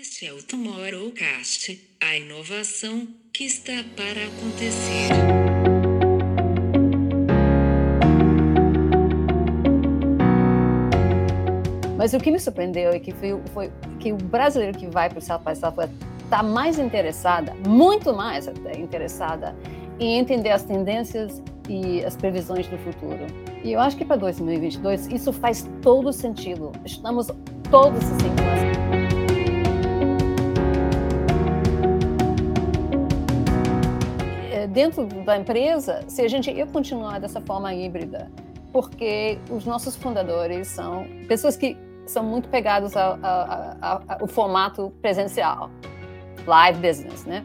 Este é o Tomorrowcast, a inovação que está para acontecer. Mas o que me surpreendeu é que foi, foi que o brasileiro que vai para o South by Southwest está mais interessada, muito mais até interessada, em entender as tendências e as previsões do futuro. E eu acho que para 2022 isso faz todo sentido. Estamos todos assim dentro da empresa, se a gente eu continuar dessa forma híbrida, porque os nossos fundadores são pessoas que são muito pegados ao, ao, ao formato presencial, live business, né?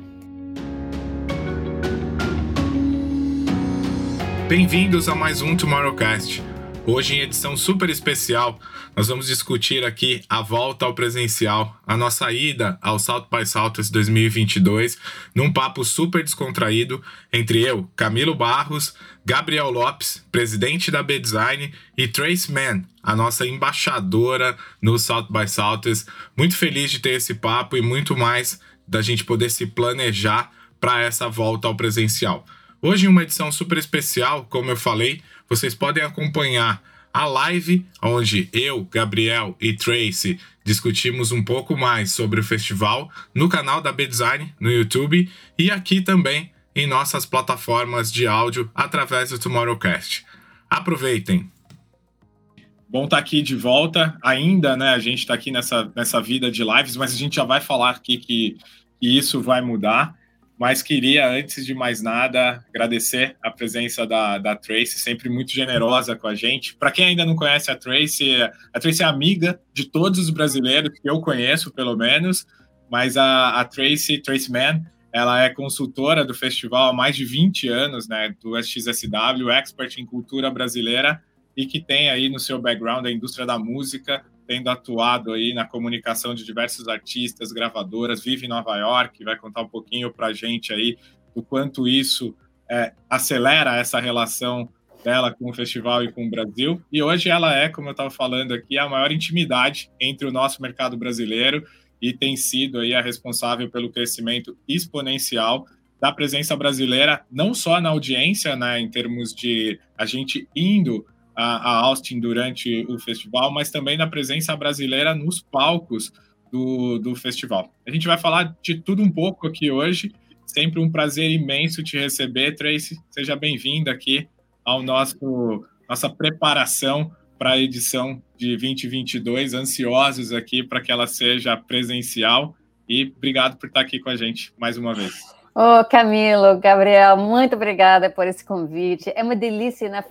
Bem-vindos a mais um Tomorrowcast. Hoje, em edição super especial, nós vamos discutir aqui a volta ao presencial, a nossa ida ao South by Southwest 2022, num papo super descontraído entre eu, Camilo Barros, Gabriel Lopes, presidente da B-Design, e Trace Mann, a nossa embaixadora no South by Southwest. Muito feliz de ter esse papo e muito mais da gente poder se planejar para essa volta ao presencial. Hoje, em uma edição super especial, como eu falei, vocês podem acompanhar a live, onde eu, Gabriel e Tracy discutimos um pouco mais sobre o festival no canal da B-Design no YouTube e aqui também em nossas plataformas de áudio através do Tomorrowcast. Aproveitem! Bom estar tá aqui de volta. Ainda, né? A gente está aqui nessa, nessa vida de lives, mas a gente já vai falar aqui que, que isso vai mudar. Mas queria, antes de mais nada, agradecer a presença da, da Tracy, sempre muito generosa com a gente. Para quem ainda não conhece a Tracy, a Tracy é amiga de todos os brasileiros que eu conheço, pelo menos. Mas a, a Tracy, Tracy Mann, ela é consultora do festival há mais de 20 anos, né, do SXSW, expert em cultura brasileira e que tem aí no seu background a indústria da música, tendo atuado aí na comunicação de diversos artistas, gravadoras, vive em Nova York, vai contar um pouquinho para a gente aí do quanto isso é, acelera essa relação dela com o festival e com o Brasil. E hoje ela é, como eu estava falando aqui, a maior intimidade entre o nosso mercado brasileiro e tem sido aí a responsável pelo crescimento exponencial da presença brasileira, não só na audiência, né, em termos de a gente indo a, a Austin durante o festival, mas também na presença brasileira nos palcos do, do festival. A gente vai falar de tudo um pouco aqui hoje. Sempre um prazer imenso te receber, Tracy. Seja bem-vinda aqui ao nosso nossa preparação para a edição de 2022. Ansiosos aqui para que ela seja presencial. E obrigado por estar aqui com a gente mais uma vez. Ô, oh, Camilo, Gabriel, muito obrigada por esse convite. É uma delícia, né?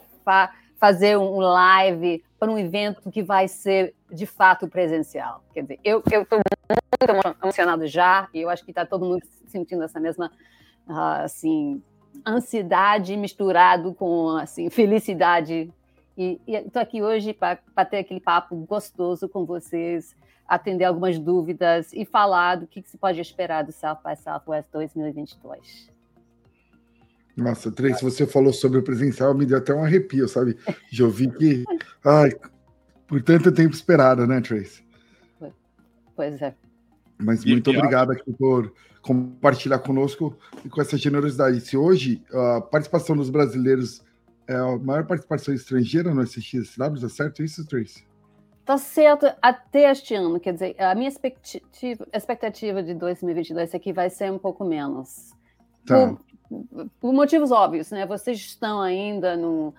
Fazer um live para um evento que vai ser de fato presencial. Quer dizer, eu estou muito emocionado já e eu acho que está todo mundo sentindo essa mesma uh, assim ansiedade misturado com assim felicidade. E estou aqui hoje para ter aquele papo gostoso com vocês, atender algumas dúvidas e falar do que, que se pode esperar do South by Southwest 2022. Nossa, Trace, você falou sobre o presencial, me deu até um arrepio, sabe? Já ouvi que. Ai, por tanto tempo esperada, né, Trace? Pois é. Mas muito obrigado aqui por compartilhar conosco e com essa generosidade. Se hoje a participação dos brasileiros é a maior participação estrangeira no SXSW, é certo isso, Trace? Está certo até este ano, quer dizer, a minha expectativa, expectativa de 2022 é que vai ser um pouco menos. Tá. Por, por motivos óbvios, né? Vocês estão ainda uh,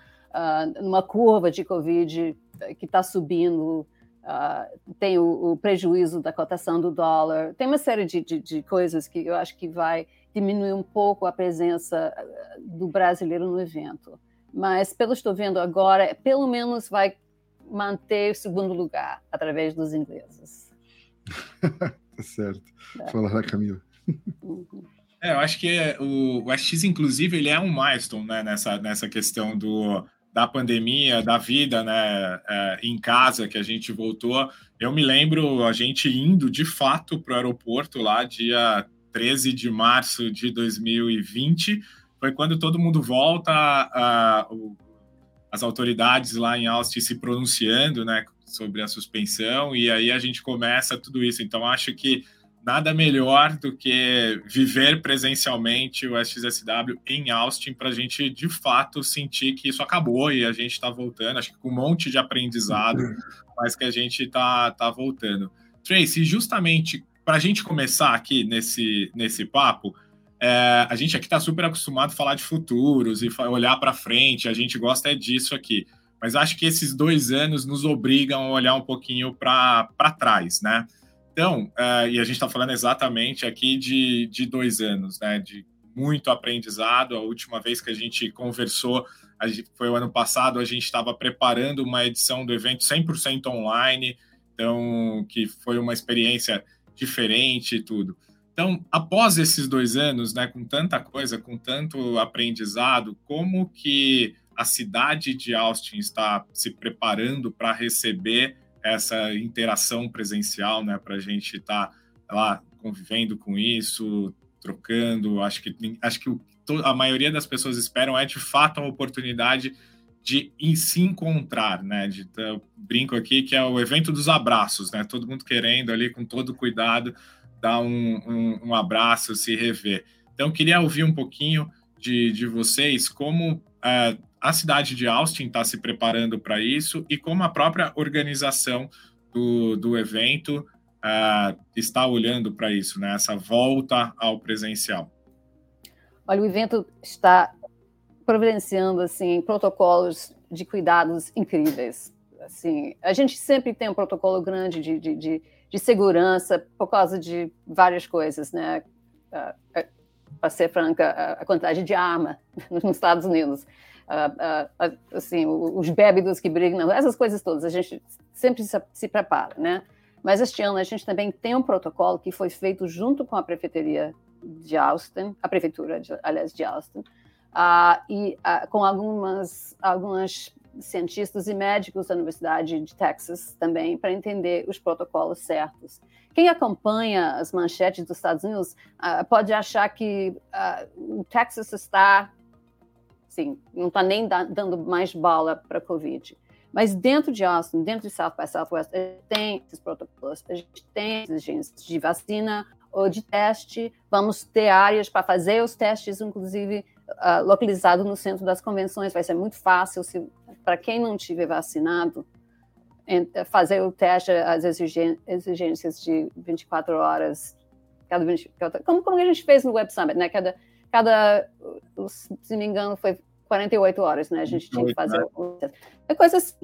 numa curva de Covid que está subindo, uh, tem o, o, prejuízo da cotação do dólar, tem uma série de, de, de, coisas que eu acho que vai diminuir um pouco a presença ah, do brasileiro no evento. Mas, pelo que estou vendo agora, pelo menos vai manter o segundo lugar através dos ingleses. tá certo. É. Fala lá, Camila. Uhum. É, eu acho que é, o, o SX, inclusive, ele é um milestone né, nessa, nessa questão do, da pandemia, da vida né, é, em casa, que a gente voltou. Eu me lembro a gente indo de fato para o aeroporto lá, dia 13 de março de 2020. Foi quando todo mundo volta, a, o, as autoridades lá em Austin se pronunciando né, sobre a suspensão, e aí a gente começa tudo isso. Então, acho que nada melhor do que viver presencialmente o SXSW em Austin para a gente de fato sentir que isso acabou e a gente está voltando. Acho que com um monte de aprendizado, mas que a gente está tá voltando. Tracy, justamente para a gente começar aqui nesse, nesse papo, é, a gente aqui está super acostumado a falar de futuros e olhar para frente, a gente gosta é disso aqui. Mas acho que esses dois anos nos obrigam a olhar um pouquinho para trás, né? Então, uh, e a gente está falando exatamente aqui de, de dois anos, né? De muito aprendizado. A última vez que a gente conversou gente, foi o ano passado, a gente estava preparando uma edição do evento 100% online, então, que foi uma experiência diferente e tudo. Então, após esses dois anos, né, com tanta coisa, com tanto aprendizado, como que a cidade de Austin está se preparando para receber essa interação presencial, né, para a gente estar tá lá convivendo com isso, trocando. Acho que acho que a maioria das pessoas esperam é de fato a oportunidade de se encontrar, né? De, eu brinco aqui que é o evento dos abraços, né? Todo mundo querendo ali com todo cuidado dar um, um, um abraço, se rever. Então, queria ouvir um pouquinho de, de vocês como é, a cidade de Austin está se preparando para isso e como a própria organização do, do evento uh, está olhando para isso, né? essa volta ao presencial. Olha, o evento está providenciando assim protocolos de cuidados incríveis. Assim, a gente sempre tem um protocolo grande de, de, de, de segurança por causa de várias coisas, né? Uh, uh, para ser franca, a quantidade de arma nos Estados Unidos uh, uh, assim, os bébidos que brigam, essas coisas todas, a gente sempre se, se, prepara, né? Mas este ano a gente também tem um protocolo que foi feito junto com a prefeitura de Austin, a prefeitura, de, aliás, de Austin, uh, e com algumas, algumas cientistas e médicos da Universidade de Texas também para entender os protocolos certos. Quem acompanha as manchetes dos Estados Unidos uh, pode achar que uh, o Texas está assim, não está nem dando mais bala para a Covid. Mas dentro de Austin, dentro de South by Southwest, a gente tem esses protocolos, a gente tem exigências de vacina ou de teste. Vamos ter áreas para fazer os testes, inclusive uh, localizado no centro das convenções. Vai ser muito fácil para quem não tiver vacinado fazer o teste, as exigências de 24 horas, cada 20, como, como a gente fez no Web Summit, né? Cada, cada, se não me engano, foi 48 horas, né? A gente tinha que fazer. Né? É coisa assim.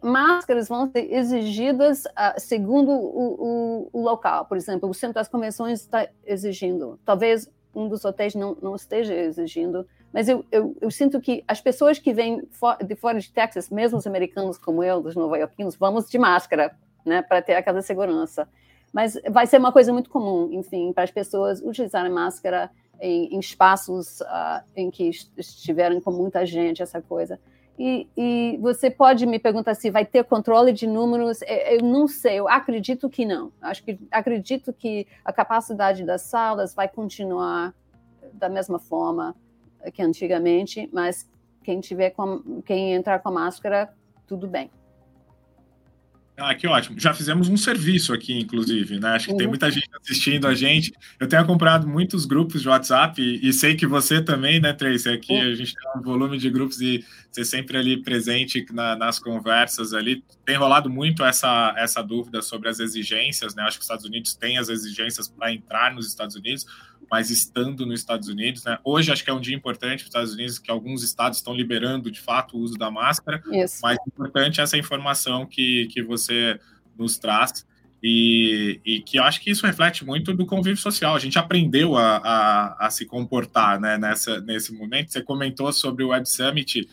Máscaras vão ser exigidas uh, segundo o, o, o, local. Por exemplo, o Centro das Convenções está exigindo. Talvez um dos hotéis não, não esteja exigindo, mas eu, eu, eu, sinto que as pessoas que vêm de fora de Texas, mesmo os americanos como eu, dos nova-iorquinos, vamos de máscara, né, para ter aquela segurança. Mas vai ser uma coisa muito comum, enfim, para as pessoas utilizarem máscara em, em espaços uh, em que estiveram com muita gente, essa coisa. E, e, você pode me perguntar se vai ter controle de números. Eu não sei, eu acredito que não. Acho que acredito que a capacidade das salas vai continuar da mesma forma que antigamente, mas quem tiver com, quem entrar com máscara, tudo bem. Ah, que ótimo. Já fizemos um serviço aqui, inclusive, né? Acho que uhum. tem muita gente assistindo a gente. Eu tenho acompanhado muitos grupos de WhatsApp e, e sei que você também, né, Tracy? Aqui uhum. a gente tem um volume de grupos e você sempre ali presente na, nas conversas ali. Tem rolado muito essa, essa dúvida sobre as exigências, né? Acho que os Estados Unidos têm as exigências para entrar nos Estados Unidos, mas estando nos Estados Unidos, né? Hoje acho que é um dia importante para os Estados Unidos, que alguns estados estão liberando de fato o uso da máscara, Isso. mas importante essa informação que, que você nos traz. E, e, que eu acho que isso reflete muito do convívio social. A gente aprendeu a, a, a, se comportar né, nessa, nesse momento. Você comentou sobre o Web Summit,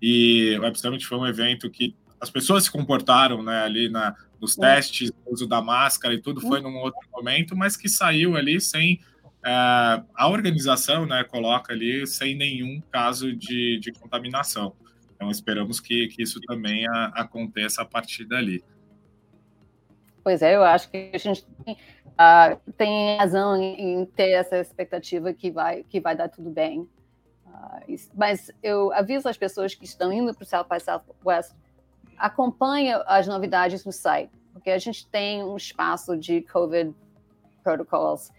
e o Web Summit foi um evento que as pessoas se comportaram né, ali na, nos testes, uso da máscara e tudo, foi num outro momento, mas que saiu ali sem é, a organização né, coloca ali sem nenhum caso de, de contaminação. Então, esperamos que, que isso também a, aconteça a partir dali. Pois é, eu acho que a gente tem, uh, tem razão em, em, ter essa expectativa que vai, que vai dar tudo bem. Uh, mas eu aviso as pessoas que estão indo para o South by Southwest, acompanhe as novidades no site, porque a gente tem um espaço de COVID protocols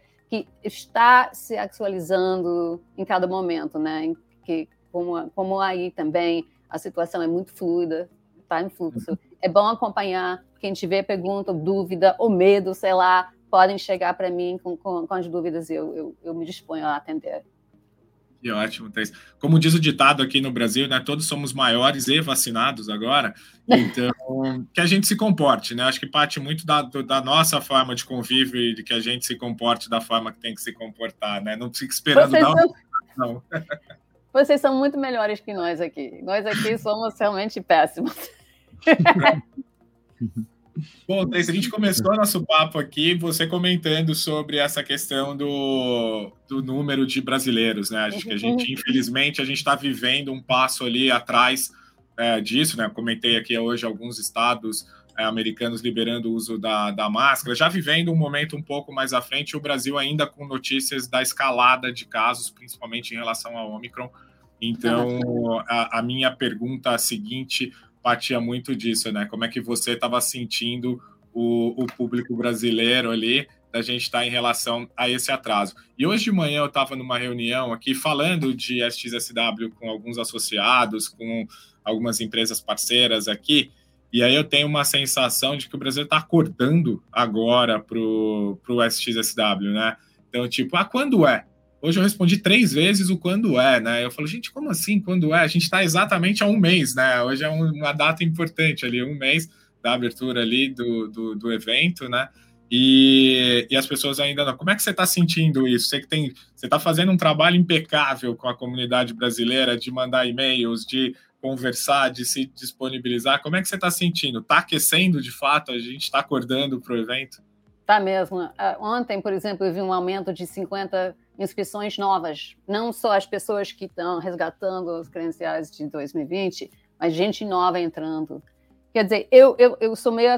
que está se atualizando em cada momento, né? Que como, como aí também a situação é muito fluida, está em fluxo. Uhum. É bom acompanhar. Quem tiver pergunta, dúvida ou medo, sei lá, podem chegar para mim com, com, com, as dúvidas e eu, eu, eu me disponho a atender. Que ótimo, Thais. Como diz o ditado aqui no Brasil, né? Todos somos maiores e vacinados agora. Então, que a gente se comporte, né? Acho que parte muito da, da nossa forma de convívio e de que a gente se comporte da forma que tem que se comportar, né? Não fique esperando Vocês dar uma... são... não. Vocês são muito melhores que nós aqui. Nós aqui somos realmente péssimos. Bom, a gente começou nosso papo aqui, você comentando sobre essa questão do, do número de brasileiros, né? Que a gente, infelizmente, a gente está vivendo um passo ali atrás é, disso, né? Comentei aqui hoje alguns estados é, americanos liberando o uso da, da máscara, já vivendo um momento um pouco mais à frente, o Brasil ainda com notícias da escalada de casos, principalmente em relação ao Omicron. Então, a, a minha pergunta seguinte partia muito disso, né? Como é que você estava sentindo o, o, público brasileiro ali da gente estar tá em relação a esse atraso. E hoje de manhã eu estava numa reunião aqui falando de SXSW com alguns associados, com algumas empresas parceiras aqui, e aí eu tenho uma sensação de que o Brasil está acordando agora para o SXSW, né? Então, tipo, ah, quando é? Hoje eu respondi três vezes o quando é, né? Eu falo, gente, como assim quando é? A gente está exatamente a um mês, né? Hoje é uma data importante ali, um mês da abertura ali do, do, do evento, né? E, e, as pessoas ainda não. Como é que você está sentindo isso? Você que tem, você está fazendo um trabalho impecável com a comunidade brasileira de mandar e-mails, de conversar, de se disponibilizar. Como é que você está sentindo? Está aquecendo de fato? A gente está acordando para o evento? Tá mesmo. Ah, ontem, por exemplo, eu vi um aumento de 50 inscrições novas. Não só as pessoas que estão resgatando os credenciais de 2020, mas gente nova entrando. Quer dizer, eu, eu, eu sou meio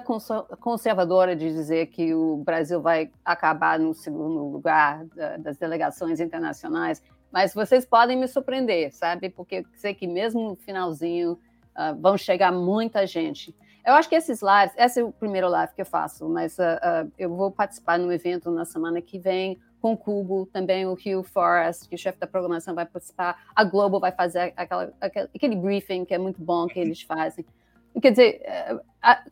conservadora de dizer que o Brasil vai acabar no segundo lugar das delegações internacionais, mas vocês podem me surpreender, sabe? Porque eu sei que mesmo no finalzinho uh, vão chegar muita gente. Eu acho que esses lives, esse é o primeiro live que eu faço, mas uh, uh, eu vou participar no evento na semana que vem com o Cubo, também o Hugh Forrest, que o chefe da programação vai participar, a Globo vai fazer aquela, aquele briefing que é muito bom que eles fazem. Quer dizer, eh, a,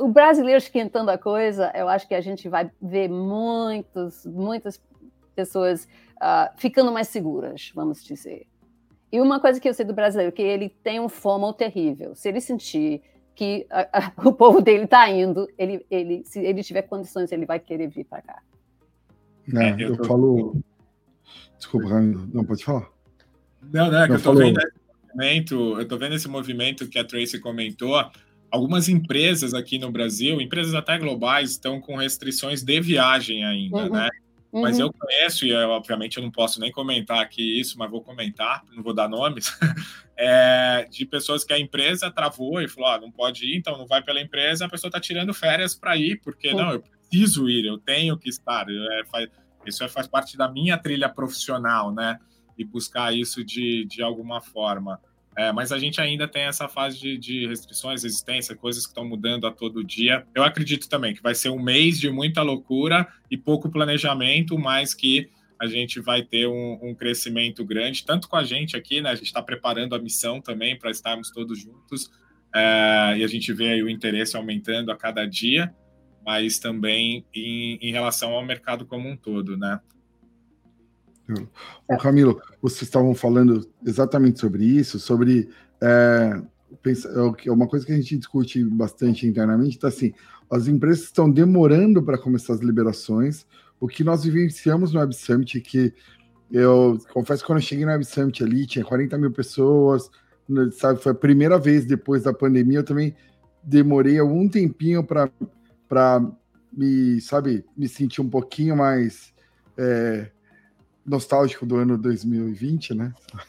o brasileiro esquentando a coisa, eu acho que a gente vai ver muitos, muitas pessoas uh, ficando mais seguras, vamos dizer. E uma coisa que eu sei do brasileiro, que ele tem um fomo terrível. Se ele sentir que a, a, o povo dele está indo, ele, ele, se ele tiver condições, ele vai querer vir para cá. É, eu, eu falo. Desculpa, Ramiro. Não, pode falar. Não, não, é que eu tô vendo esse movimento, eu tô vendo esse movimento que a Tracy comentou. Algumas empresas aqui no Brasil, empresas até globais, estão com restrições de viagem ainda, uhum. né? Uhum. Mas eu conheço, e eu, obviamente eu não posso nem comentar aqui isso, mas vou comentar, não vou dar nomes, é, de pessoas que a empresa travou e falou: ah, não pode ir, então não vai pela empresa, a pessoa está tirando férias para ir, porque uhum. não, eu preciso ir, eu tenho que estar. É, faz, isso é, faz parte da minha trilha profissional, né? E buscar isso de, de alguma forma. É, mas a gente ainda tem essa fase de, de restrições, resistência, coisas que estão mudando a todo dia. Eu acredito também que vai ser um mês de muita loucura e pouco planejamento, mas que a gente vai ter um, um crescimento grande, tanto com a gente aqui, né? A gente está preparando a missão também para estarmos todos juntos. É, e a gente vê o interesse aumentando a cada dia, mas também em, em relação ao mercado como um todo, né? O Camilo, vocês estavam falando exatamente sobre isso, sobre é, é, uma coisa que a gente discute bastante internamente, está assim, as empresas estão demorando para começar as liberações, o que nós vivenciamos no Web Summit, que eu confesso que quando eu cheguei no Web Summit ali, tinha 40 mil pessoas, sabe, foi a primeira vez depois da pandemia, eu também demorei algum tempinho para me, sabe, me sentir um pouquinho mais... É, nostálgico do ano 2020, né?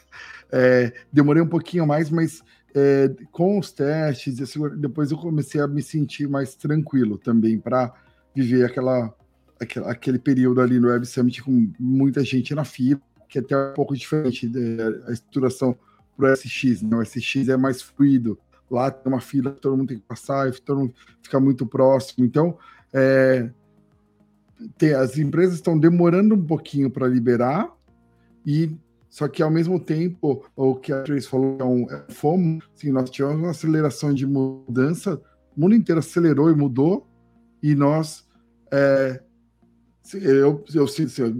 É, demorei um pouquinho mais, mas é, com os testes, depois eu comecei a me sentir mais tranquilo também para viver aquela, aquela, aquele período ali no Web Summit com muita gente na fila, que é até um pouco diferente da estruturação para o SX, né? O SX é mais fluido, lá tem uma fila todo mundo tem que passar, todo mundo fica muito próximo, então é, tem, as empresas estão demorando um pouquinho para liberar, e só que ao mesmo tempo, o que a Trace falou é um é FOMO, assim, nós tivemos uma aceleração de mudança, o mundo inteiro acelerou e mudou, e nós é, eu, eu, eu,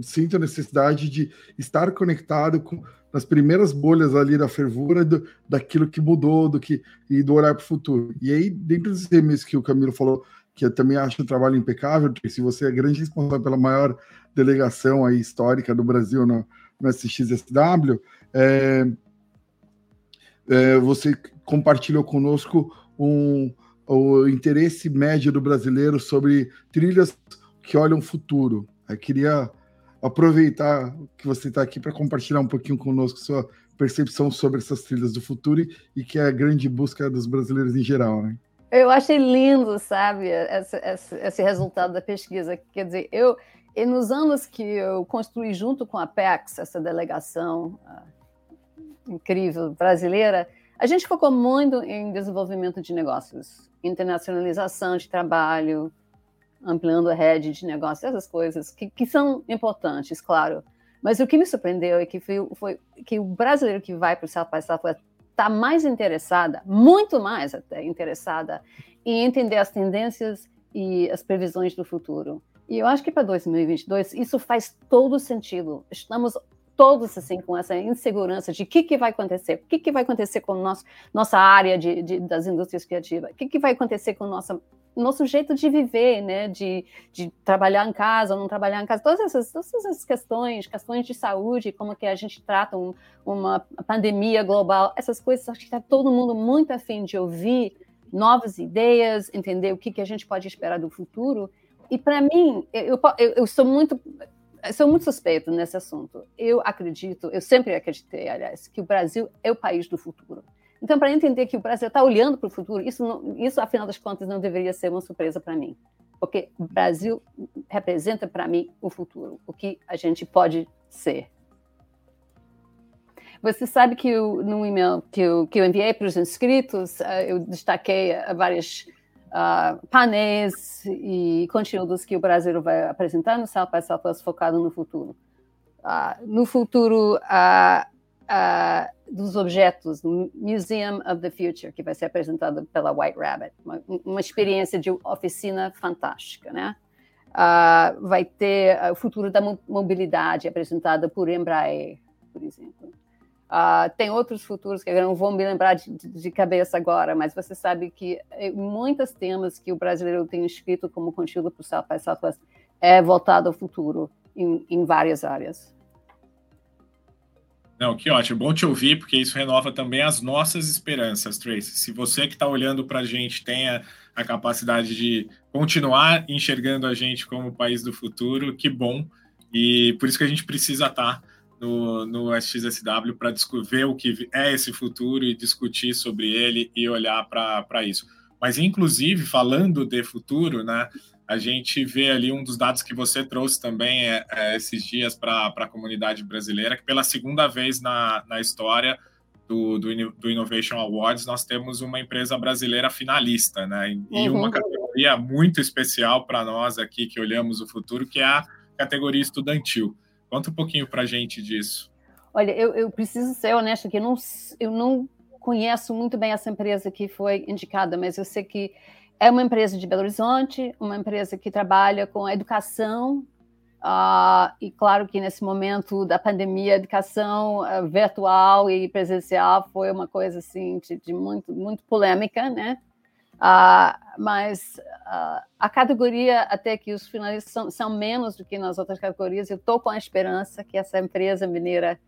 sinto a necessidade de estar conectado com nas primeiras bolhas ali da fervura do, daquilo que mudou do que e do olhar para o futuro. E aí, dentro desses temas que o Camilo falou, que eu também acho um trabalho impecável, se você é grande responsável pela maior delegação aí histórica do Brasil no, no SXSW, é, é, você compartilhou conosco um, o interesse médio do brasileiro sobre trilhas que olham o futuro. Eu queria aproveitar que você está aqui para compartilhar um pouquinho conosco sua percepção sobre essas trilhas do futuro e que é a grande busca dos brasileiros em geral, né? Eu achei lindo, sabe, esse, esse, esse resultado da pesquisa. Quer dizer, eu, e nos anos que eu construí junto com a PEX, essa delegação uh, incrível brasileira, a gente focou muito em desenvolvimento de negócios, internacionalização de trabalho, ampliando a rede de negócios, essas coisas que, que são importantes, claro. Mas o que me surpreendeu é que foi, foi que o brasileiro que vai para o South by Southwest está mais interessada, muito mais até interessada, em entender as tendências e as previsões do futuro. E eu acho que para 2022 isso faz todo sentido. Estamos todos assim com essa insegurança de o que, que vai acontecer, o que, que vai acontecer com nosso, nossa área de, de das indústrias criativas, o que, que vai acontecer com nossa nosso jeito de viver, né? De, de trabalhar em casa não trabalhar em casa, todas essas, todas essas questões, questões de saúde, como que a gente trata um, uma pandemia global, essas coisas, acho que está todo mundo muito afim de ouvir novas ideias, entender o que, que a gente pode esperar do futuro. E para mim, eu, eu, eu sou muito eu sou muito suspeito nesse assunto. Eu acredito, eu sempre acreditei, aliás, que o Brasil é o país do futuro. Então, para entender que o Brasil está olhando para o futuro, isso, não, isso, afinal das contas, não deveria ser uma surpresa para mim. Porque o Brasil representa para mim o futuro, o que a gente pode ser. Você sabe que eu, no e-mail que eu, que eu enviei para os inscritos, uh, eu destaquei uh, vários uh, painéis e conteúdos que o Brasil vai apresentar no South by Southwest focado no futuro. Uh, no futuro, uh, dos objetos no Museum of the Future, que vai ser apresentado pela White Rabbit. Uma, uma experiência de oficina fantástica, né? Uh, vai ter o futuro da mobilidade apresentado por Embraer, por exemplo. Uh, tem outros futuros que eu não vou me lembrar de, de, cabeça agora, mas você sabe que muitos temas que o brasileiro tem escrito como conteúdo para o South by Southwest é voltado ao futuro em, em várias áreas. Não, que ótimo. Bom te ouvir, porque isso renova também as nossas esperanças, Tracy. Se você que está olhando para a gente tenha a capacidade de continuar enxergando a gente como o país do futuro, que bom. E por isso que a gente precisa estar tá no, no SXSW para ver o que é esse futuro e discutir sobre ele e olhar para isso. Mas, inclusive, falando de futuro, né? A gente vê ali um dos dados que você trouxe também é, é, esses dias para a comunidade brasileira, que pela segunda vez na, na história do, do, do, Innovation Awards nós temos uma empresa brasileira finalista, né? E uhum. uma categoria muito especial para nós aqui que olhamos o futuro, que é a categoria estudantil. Conta um pouquinho para a gente disso. Olha, eu, eu preciso ser honesta que eu não, eu não conheço muito bem essa empresa que foi indicada, mas eu sei que é uma empresa de Belo Horizonte, uma empresa que trabalha com a educação, uh, e claro que nesse momento da pandemia, a educação uh, virtual e presencial foi uma coisa assim de, de muito, muito polêmica, né? Uh, mas a categoria, até que os finalistas são, são, menos do que nas outras categorias, eu estou com a esperança que essa empresa mineira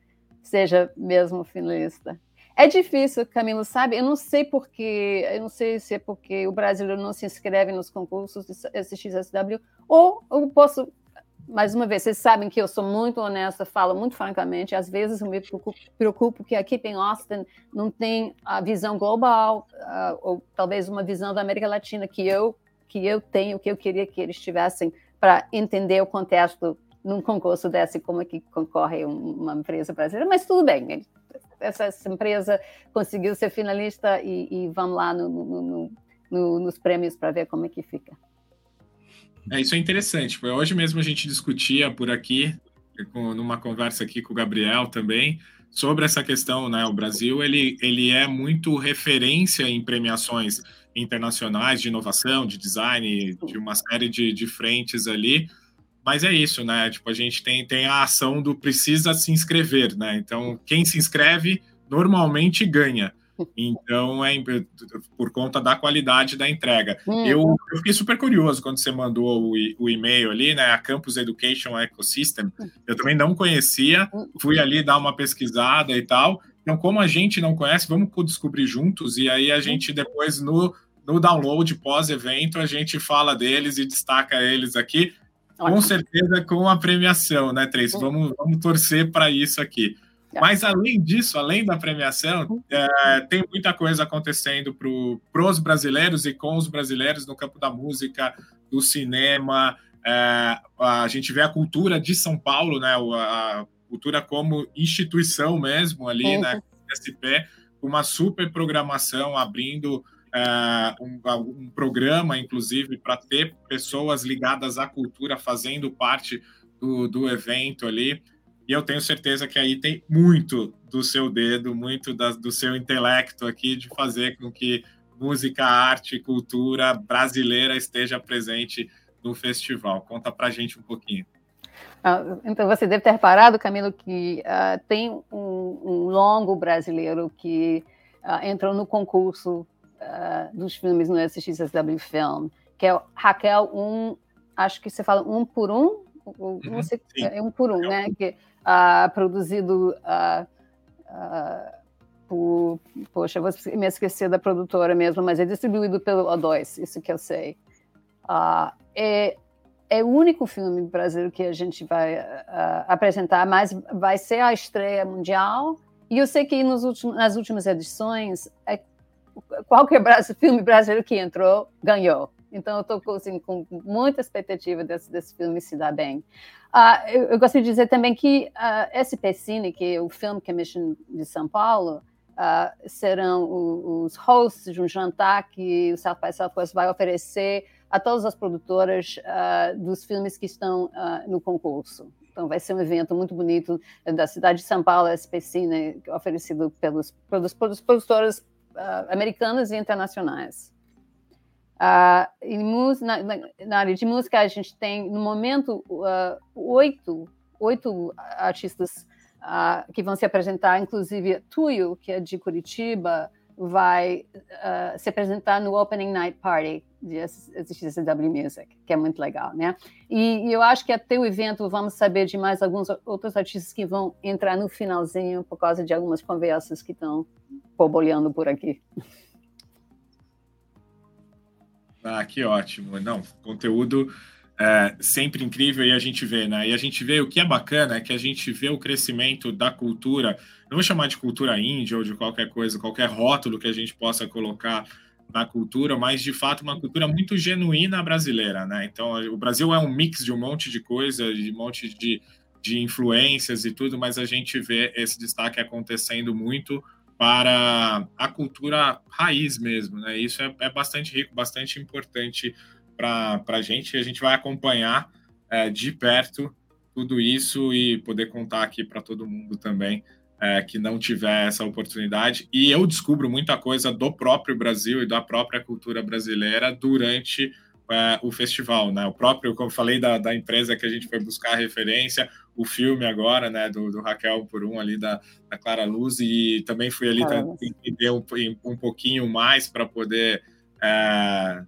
seja mesmo finalista. É difícil, Camilo, sabe? Eu não sei porque, eu não sei se é porque o brasileiro não se inscreve nos concursos de SXSW, ou eu posso, mais uma vez, vocês sabem que eu sou muito honesta, falo muito francamente, às vezes eu me preocupo, preocupo que aqui em Austin não tem a visão global, uh, ou talvez uma visão da América Latina que eu, que eu tenho, que eu queria que eles tivessem para entender o contexto num concurso desse, como é que concorre uma empresa brasileira, mas tudo bem, essa, essa empresa conseguiu ser finalista e, e vamos lá no, no, no, nos prêmios para ver como é que fica. É, isso é interessante. Hoje mesmo a gente discutia por aqui, numa conversa aqui com o Gabriel também, sobre essa questão, né? O Brasil ele, ele é muito referência em premiações internacionais de inovação, de design, de uma série de, de frentes ali. Mas é isso, né? Tipo, a gente tem, tem a ação do precisa se inscrever, né? Então, quem se inscreve normalmente ganha. Então, é por conta da qualidade da entrega. Hum. Eu, eu, fiquei super curioso quando você mandou o, o, e-mail ali, né? A Campus Education Ecosystem. Eu também não conhecia, fui ali dar uma pesquisada e tal. Então, como a gente não conhece, vamos descobrir juntos. E aí a gente depois no, no download pós-evento a gente fala deles e destaca eles aqui. Ótimo. Com certeza com a premiação, né, Tracy? Vamos, vamos torcer para isso aqui. Mas além disso, além da premiação, é, tem muita coisa acontecendo para os brasileiros e com os brasileiros no campo da música, do cinema. É, a gente vê a cultura de São Paulo, né? A cultura como instituição mesmo ali, uhum. né? SP, uma super programação abrindo é, um, um programa, inclusive, para ter pessoas ligadas à cultura fazendo parte do, do evento ali. E eu tenho certeza que aí tem muito do seu dedo, muito da, do seu intelecto aqui de fazer com que música, arte, cultura brasileira esteja presente no festival. Conta para gente um pouquinho. Ah, então você deve ter reparado, Camilo, que uh, tem um, um, longo brasileiro que uh, entrou no concurso uh, dos filmes no SXSW Film, que é Raquel um, acho que você fala um por um, uhum, sei, é um por um, né? Que uh, produzido uh, uh, por. Poxa, vou me esquecer da produtora mesmo, mas é distribuído pelo O2, isso que eu sei. é, é o único filme brasileiro que a gente vai apresentar, mas vai ser a estreia mundial. E eu sei que nos últimos, nas últimas edições, é, qualquer filme brasileiro que entrou ganhou. Então, eu estou assim, com muita expectativa desse, desse filme se dar bem. Uh, eu, eu, gostaria de dizer também que uh, SP Cine, que é o Film Commission de São Paulo, uh, serão o, os hosts de um jantar que o South by Southwest vai oferecer a todas as produtoras uh, dos filmes que estão no concurso. Então, vai ser um evento muito bonito da cidade de São Paulo, SP Cine, oferecido pelos, pelos, pelos produtores americanos e internacionais. Uh, na, na, área de música, a gente tem, no momento, uh, oito, oito artistas uh, que vão se apresentar, inclusive Tuyo, que é de Curitiba, vai se apresentar no Opening Night Party de SXSW Music, que é muito legal, né? E, e, eu acho que até o evento vamos saber de mais alguns outros artistas que vão entrar no finalzinho por causa de algumas conversas que estão borbulhando por aqui. Ah, que ótimo. Não, conteúdo é, sempre incrível e a gente vê, né? E a gente vê o que é bacana é que a gente vê o crescimento da cultura, não vou chamar de cultura índia ou de qualquer coisa, qualquer rótulo que a gente possa colocar na cultura, mas de fato uma cultura muito genuína brasileira, né? Então o Brasil é um mix de um monte de coisa, de um monte de, de influências e tudo, mas a gente vê esse destaque acontecendo muito para a cultura raiz mesmo, né? Isso é, é bastante rico, bastante importante para a gente. A gente vai acompanhar é, de perto tudo isso e poder contar aqui para todo mundo também é, que não tiver essa oportunidade. E eu descubro muita coisa do próprio Brasil e da própria cultura brasileira durante é, o festival, né? O próprio, como eu falei, da, da empresa que a gente foi buscar referência, o filme agora, né, do, do Raquel por um ali da, da Clara Luz, e também fui ali entender um, um pouquinho mais para poder é,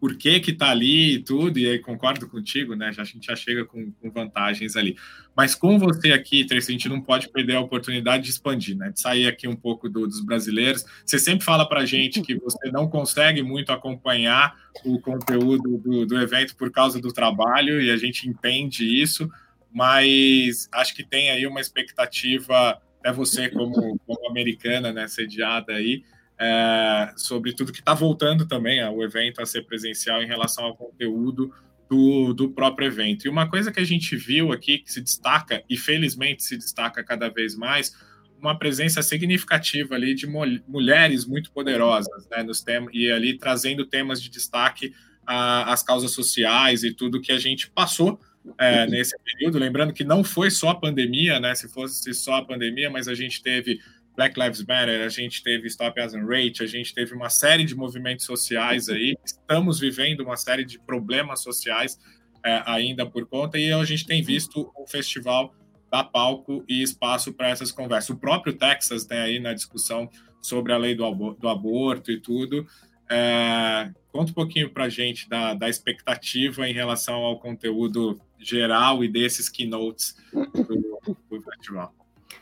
por que que tá ali e tudo, e aí concordo contigo, né? Já, a gente já chega com, com vantagens ali. Mas com você aqui, Tracy, a gente não pode perder a oportunidade de expandir, né? De sair aqui um pouco do, dos brasileiros. Você sempre fala para gente que você não consegue muito acompanhar o conteúdo do, do evento por causa do trabalho, e a gente entende isso, mas acho que tem aí uma expectativa, até você como, como americana, né, sediada aí, é, sobre tudo que está voltando também o evento a ser presencial em relação ao conteúdo do, do próprio evento. E uma coisa que a gente viu aqui que se destaca, e felizmente se destaca cada vez mais, uma presença significativa ali de mulheres muito poderosas, né, nos temas, e ali trazendo temas de destaque as causas sociais e tudo que a gente passou é, nesse período. Lembrando que não foi só a pandemia, né? Se fosse só a pandemia, mas a gente teve Black Lives Matter, a gente teve Stop As Rate, a gente teve uma série de movimentos sociais aí. Estamos vivendo uma série de problemas sociais é, ainda por conta, e a gente tem visto o festival dar palco e espaço para essas conversas. O próprio Texas tem aí na discussão sobre a lei do, do aborto e tudo. É, conta um pouquinho para a gente da, da expectativa em relação ao conteúdo geral e desses keynotes do, do festival.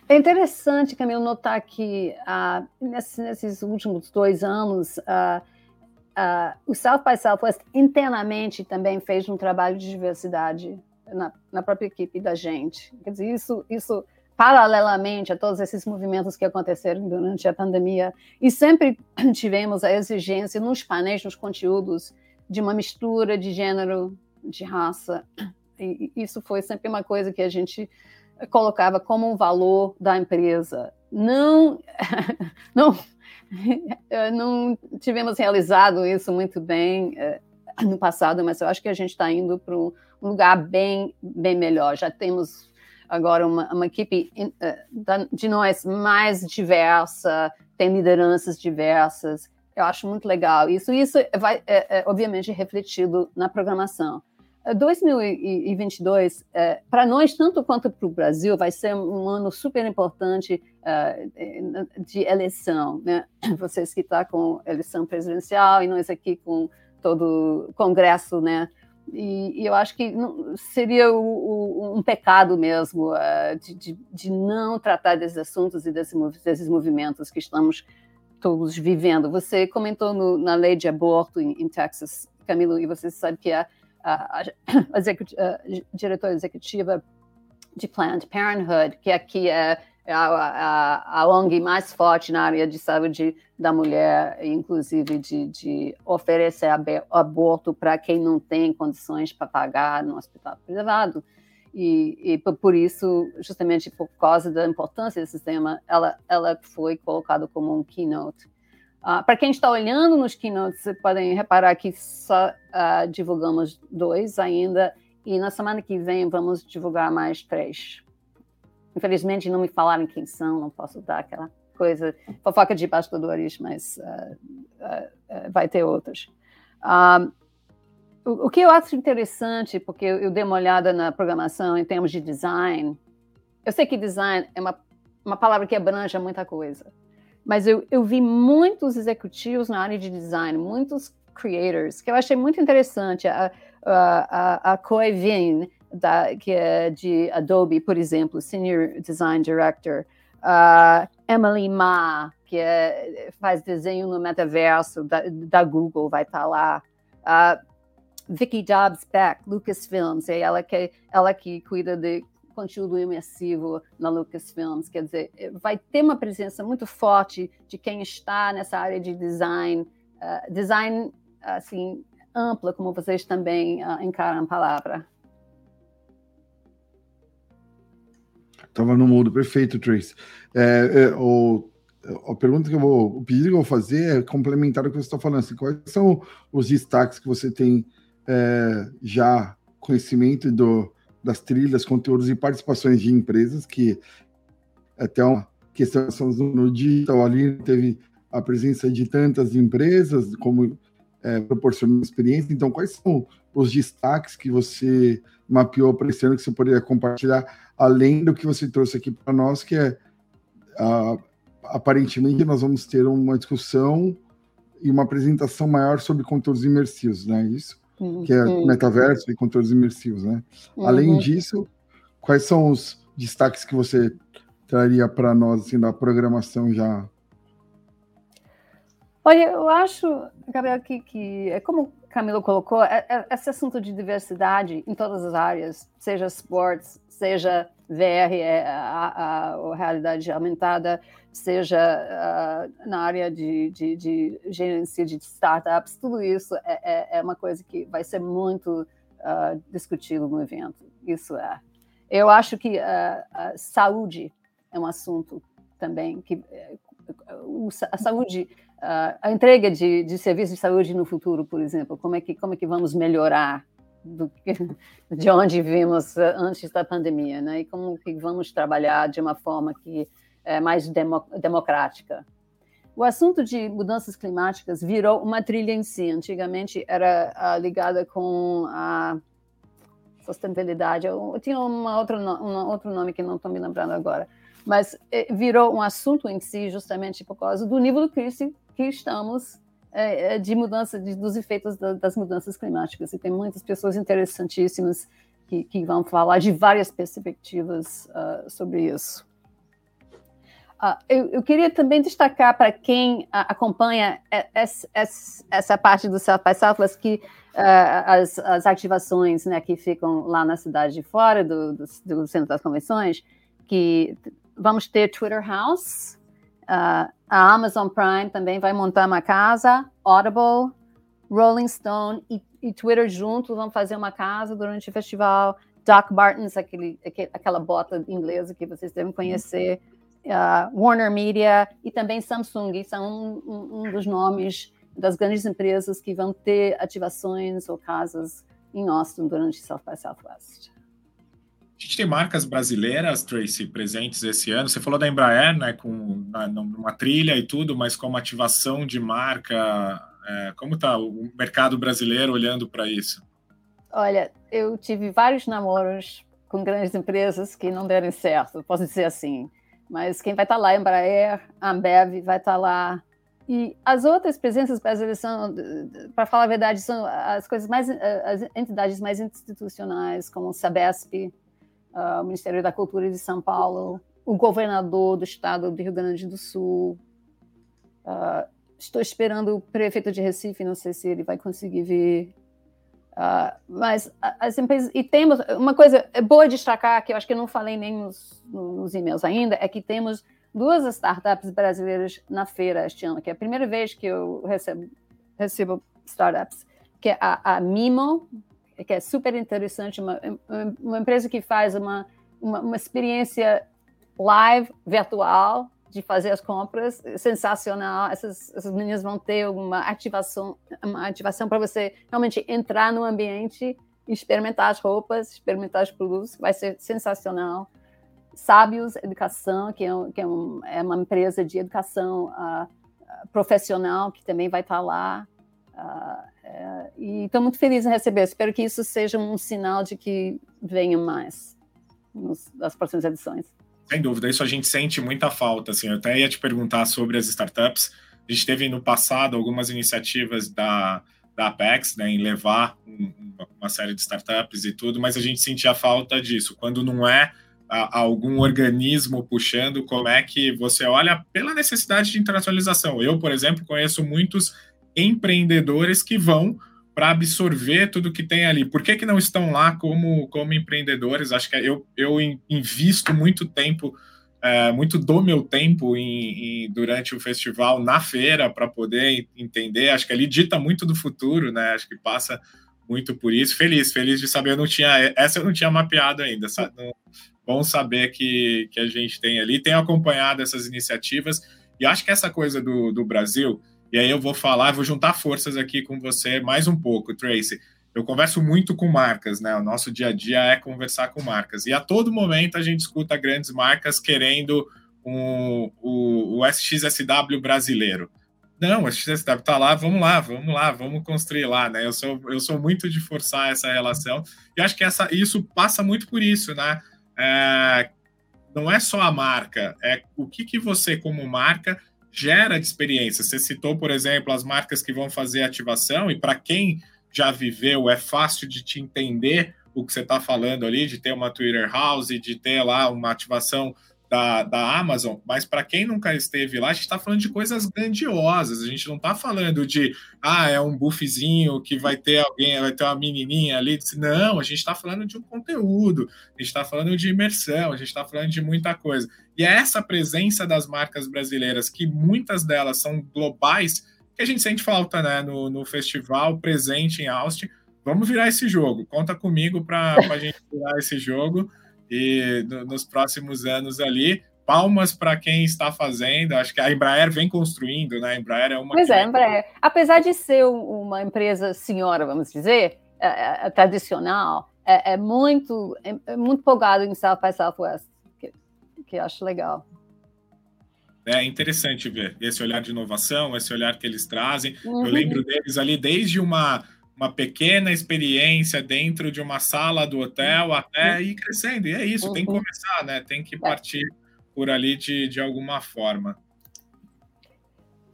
É interessante, Camilo, notar que uh, nesses, nesses, últimos dois anos, uh, uh, o South by Southwest internamente também fez um trabalho de diversidade na, na, própria equipe da gente. Quer dizer, isso, isso paralelamente a todos esses movimentos que aconteceram durante a pandemia, e sempre tivemos a exigência nos painéis, nos conteúdos, de uma mistura de gênero, de raça. E isso foi sempre uma coisa que a gente colocava como um valor da empresa. Não, não eh, não tivemos realizado isso muito bem eh, no passado, mas eu acho que a gente está indo para um lugar bem, bem melhor. Já temos agora uma, uma equipe eh, de nós mais diversa, tem lideranças diversas. Eu acho muito legal isso. Isso vai, é, é, obviamente, refletido na programação. 2022, é, para nós, tanto quanto para o Brasil, vai ser um ano super importante uh, de eleição. Né? Vocês que estão tá com eleição presidencial e nós aqui com todo o Congresso, né? E, e eu acho que não, seria o, o, um pecado mesmo uh, de, de, de, não tratar desses assuntos e desse, desses movimentos que estamos todos vivendo. Você comentou no, na lei de aborto em, em Texas, Camilo, e você sabe que a a, a, diretora executiva de Planned Parenthood, que aqui é, é a, a, a, ONG mais forte na área de saúde da mulher, inclusive de, de oferecer aborto para quem não tem condições para pagar no hospital privado. E, e, por isso, justamente por causa da importância desse tema, ela, ela foi colocada como um keynote Uh, Para quem está olhando nos keynotes, vocês podem reparar que só uh, divulgamos dois ainda, e na semana que vem vamos divulgar mais três. Infelizmente, não me falaram quem são, não posso dar aquela coisa, fofoca de bastidores, mas uh, vai ter outros. O, o, que eu acho interessante, porque eu, eu dei uma olhada na programação em termos de design, eu sei que design é uma, uma palavra que abrange muita coisa mas eu, eu vi muitos executivos na área de design, muitos creators, que eu achei muito interessante. A, a, a Vin, da, que é de Adobe, por exemplo, Senior Design Director. Uh, Emily Ma, que é, faz desenho no metaverso da, da Google, vai estar tá lá. Uh, Vicky Dobbs Beck, Lucasfilms, é ela que, ela que cuida de conteúdo imersivo na Lucasfilms, quer dizer, eh, vai ter uma presença muito forte de quem está nessa área de design, uh, design assim ampla, como vocês também uh, encaram a palavra. Estava no mundo perfeito, Trace. É, é, o, a pergunta que eu vou, o pedido que eu vou fazer é complementar o que você está falando. Assim, quais são os destaques que você tem é, já conhecimento do, das trilhas, conteúdos e participações de empresas, que até uma questão no digital ali teve a presença de tantas empresas como é, proporcionou experiência. Então, quais são os destaques que você mapeou para esse ano que você poderia compartilhar, além do que você trouxe aqui para nós, que é aparentemente nós vamos ter uma discussão e uma apresentação maior sobre conteúdos imersivos, né? Isso que é uhum. metaverso e conteúdos imersivos, né? Uhum. Além disso, quais são os destaques que você traria para nós assim, da programação já? Olha, eu acho, Gabriel, que, que é como Camilo colocou, é, é, esse assunto de diversidade em todas as áreas, seja esportes, seja VR, é, a, a, a realidade aumentada, seja uh, na área de, de, de, gerência de startups, tudo isso é, é, é uma coisa que vai ser muito uh, discutido no evento. Isso é. Eu acho que uh, saúde é um assunto também que a saúde a entrega de, de serviços de saúde no futuro, por exemplo, como é que, como é que vamos melhorar do, de onde vimos antes da pandemia, né? E como que vamos trabalhar de uma forma que é mais demo, democrática. O assunto de mudanças climáticas virou uma trilha em si. Antigamente era uh, ligada com a sustentabilidade. Eu, eu tinha uma outra, um outro nome que não estou me lembrando agora. Mas eh, virou um assunto em si justamente por causa do nível de crise que estamos é, de mudança, de, dos efeitos da, das mudanças climáticas. E tem muitas pessoas interessantíssimas que, que vão falar de várias perspectivas uh, sobre isso. Uh, eu, eu, queria também destacar para quem uh, acompanha essa, essa, parte do South by Southwest que as, as, ativações né, que ficam lá na cidade de fora do, do, do Centro das Convenções, que vamos ter Twitter House, a Amazon Prime também vai montar uma casa, Audible, Rolling Stone e, e, Twitter junto vão fazer uma casa durante o festival. Doc Martens, aquele, aquele, aquela bota inglesa que vocês devem conhecer, uh, Warner Media e também Samsung, são um, um, dos nomes das grandes empresas que vão ter ativações ou casas em Austin durante South by Southwest. A gente tem marcas brasileiras, Tracy, presentes esse ano. Você falou da Embraer, né, com na, numa trilha e tudo, mas como ativação de marca, é, como está o mercado brasileiro olhando para isso? Olha, eu tive vários namoros com grandes empresas que não deram certo, posso dizer assim. Mas quem vai estar tá lá, Embraer, Ambev, vai estar tá lá. E as outras presenças brasileiras são, para falar a verdade, são as coisas mais, as entidades mais institucionais, como o Sabesp, uh, o Ministério da Cultura de São Paulo, o governador do estado do Rio Grande do Sul. Uh, estou esperando o prefeito de Recife, não sei se ele vai conseguir vir. Uh, mas as empresas. E temos. Uma coisa boa de destacar, que eu acho que eu não falei nem nos, nos e-mails ainda, é que temos duas startups brasileiras na feira este ano, que é a primeira vez que eu recebo, recebo startups, que é a, a Mimo, que é super interessante, uma, uma empresa que faz uma, uma, uma experiência live, virtual, de fazer as compras, sensacional. Essas, essas meninas vão ter uma ativação, uma ativação para você realmente entrar no ambiente, experimentar as roupas, experimentar os produtos, vai ser sensacional. Sábios Educação, que, é, que é, um, é, uma empresa de educação uh, profissional, que também vai estar lá. Uh, é, e estou muito feliz em receber. Espero que isso seja um sinal de que venham mais nos, nas próximas edições. Sem dúvida, isso a gente sente muita falta. Assim, eu até ia te perguntar sobre as startups. A gente teve no passado algumas iniciativas da, da Apex né, em levar um, uma série de startups e tudo, mas a gente sentia falta disso. Quando não é a, algum organismo puxando, como é que você olha pela necessidade de internacionalização? Eu, por exemplo, conheço muitos empreendedores que vão para absorver tudo que tem ali. Por que, que não estão lá como, como empreendedores? Acho que eu, eu invisto muito tempo, é, muito do meu tempo em, em, durante o festival na feira para poder entender. Acho que ali dita muito do futuro, né? Acho que passa muito por isso. Feliz, feliz de saber. Eu não tinha essa eu não tinha mapeado ainda. Sabe? Bom saber que, que a gente tem ali. Tenho acompanhado essas iniciativas e acho que essa coisa do, do Brasil e aí eu vou falar, vou juntar forças aqui com você mais um pouco, Tracy. Eu converso muito com marcas, né? O nosso dia a dia é conversar com marcas. E a todo momento a gente escuta grandes marcas querendo um, o, o SXSW brasileiro. Não, o SXSW tá lá, vamos lá, vamos lá, vamos construir lá, né? Eu sou, eu sou muito de forçar essa relação. E acho que essa, isso passa muito por isso, né? É, não é só a marca, é o que, que você, como marca, gera experiência. Você citou, por exemplo, as marcas que vão fazer ativação, e para quem já viveu, é fácil de te entender o que você está falando ali, de ter uma Twitter House, de ter lá uma ativação da, da Amazon, mas para quem nunca esteve lá, a gente está falando de coisas grandiosas. A gente não está falando de ah, é um buffzinho que vai ter alguém, vai ter uma menininha ali. Não, a gente está falando de um conteúdo, a gente está falando de imersão, a gente está falando de muita coisa. E é essa presença das marcas brasileiras, que muitas delas são globais, que a gente sente falta né, no, no festival presente em Austin. Vamos virar esse jogo. Conta comigo para a gente virar esse jogo e no, nos próximos anos ali, palmas para quem está fazendo. Acho que a Embraer vem construindo, né? A Embraer é uma. Pois é, a Embraer. Apesar de ser uma empresa senhora, vamos dizer, é, é, tradicional, é, é muito, é, é, muito empolgado em South by Southwest, que, que acho legal. É interessante ver esse olhar de inovação, esse olhar que eles trazem. Uhum. Eu lembro deles ali desde uma, uma pequena experiência dentro de uma sala do hotel até uhum. ir crescendo. E é isso, tem que uhum. começar, né? Tem que é. partir por ali de, de alguma forma.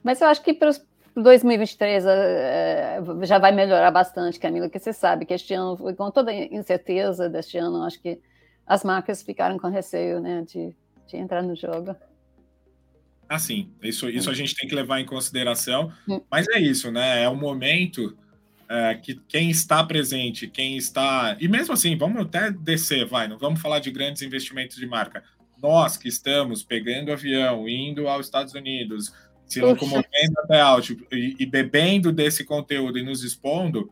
Mas eu acho que para 2023 é, já vai melhorar bastante, Camila, que você sabe que este ano, com toda a incerteza deste ano, acho que as marcas ficaram com receio né, de, de entrar no jogo. Ah, sim. Isso, isso a gente tem que levar em consideração. Hum. Mas é isso, né? É o momento é, que quem está presente, quem está. E mesmo assim, vamos até descer, vai, não vamos falar de grandes investimentos de marca. Nós que estamos pegando avião, indo aos Estados Unidos, se locomovendo até alto e, e bebendo desse conteúdo e nos expondo,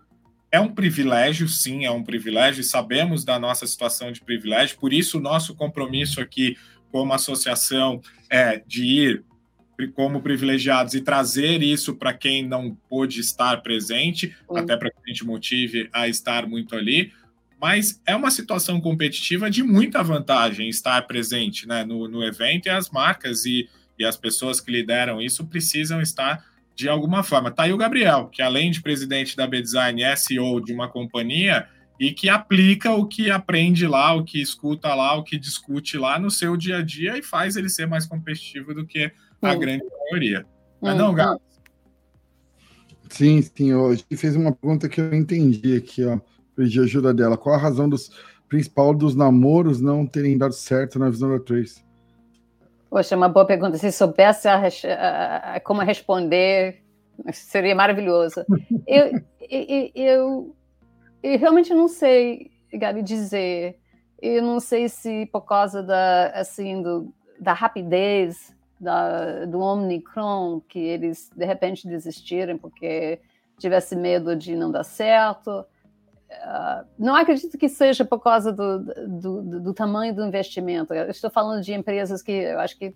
é um privilégio, sim, é um privilégio, e sabemos da nossa situação de privilégio, por isso o nosso compromisso aqui como associação é de ir como privilegiados e trazer isso para quem não pôde estar presente, até para que a gente motive a estar muito ali. Mas é uma situação competitiva de muita vantagem estar presente né, no, no evento e as marcas e, e as pessoas que lideram isso precisam estar de alguma forma. Tá aí o Gabriel, que além de presidente da B-Design, é CEO de uma companhia e que aplica o que aprende lá, o que escuta lá, o que discute lá no seu dia a dia e faz ele ser mais competitivo do que a hum. grande maioria. Mas hum, não, Gato? Sim, sim. Hoje fez uma pergunta que eu entendi aqui, ó. Pedi ajuda dela. Qual a razão dos principal dos namoros não terem dado certo na visão da Trace? Poxa, uma boa pergunta. Se soubesse a, a, a, como responder, seria maravilhoso. eu, eu, eu, eu, realmente não sei, Gabi, dizer. Eu não sei se por causa da, assim, do, da rapidez da, do Omicron, que eles de repente desistiram porque tivesse medo de não dar certo. Uh, não acredito que seja por causa do, do, do, do, tamanho do investimento. Eu estou falando de empresas que eu acho que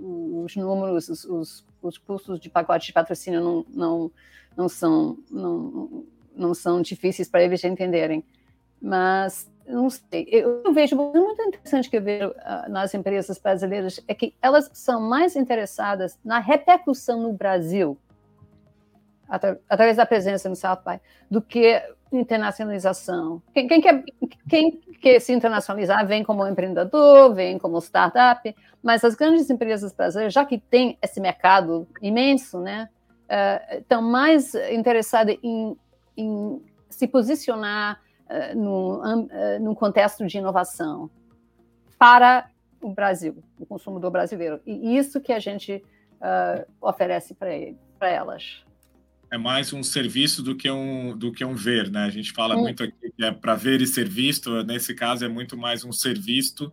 os números, os, os, os custos de pacote de patrocínio não, não, não, são, não, não são difíceis para eles entenderem. Mas não sei, eu vejo muito interessante que eu vejo uh, nas empresas brasileiras é que elas são mais interessadas na repercussão no Brasil através da presença no South by do que internacionalização. Quem, quem, quer, quem quer se internacionalizar vem como empreendedor, vem como startup, mas as grandes empresas brasileiras, já que tem esse mercado imenso, né, uh, estão mais interessadas em, em se posicionar uh, no, uh, num contexto de inovação para o Brasil, o consumidor brasileiro. E isso que a gente uh, oferece para elas. É mais um serviço do que um, do que um ver, né? A gente fala hum. muito aqui que é para ver e ser visto, nesse caso é muito mais um serviço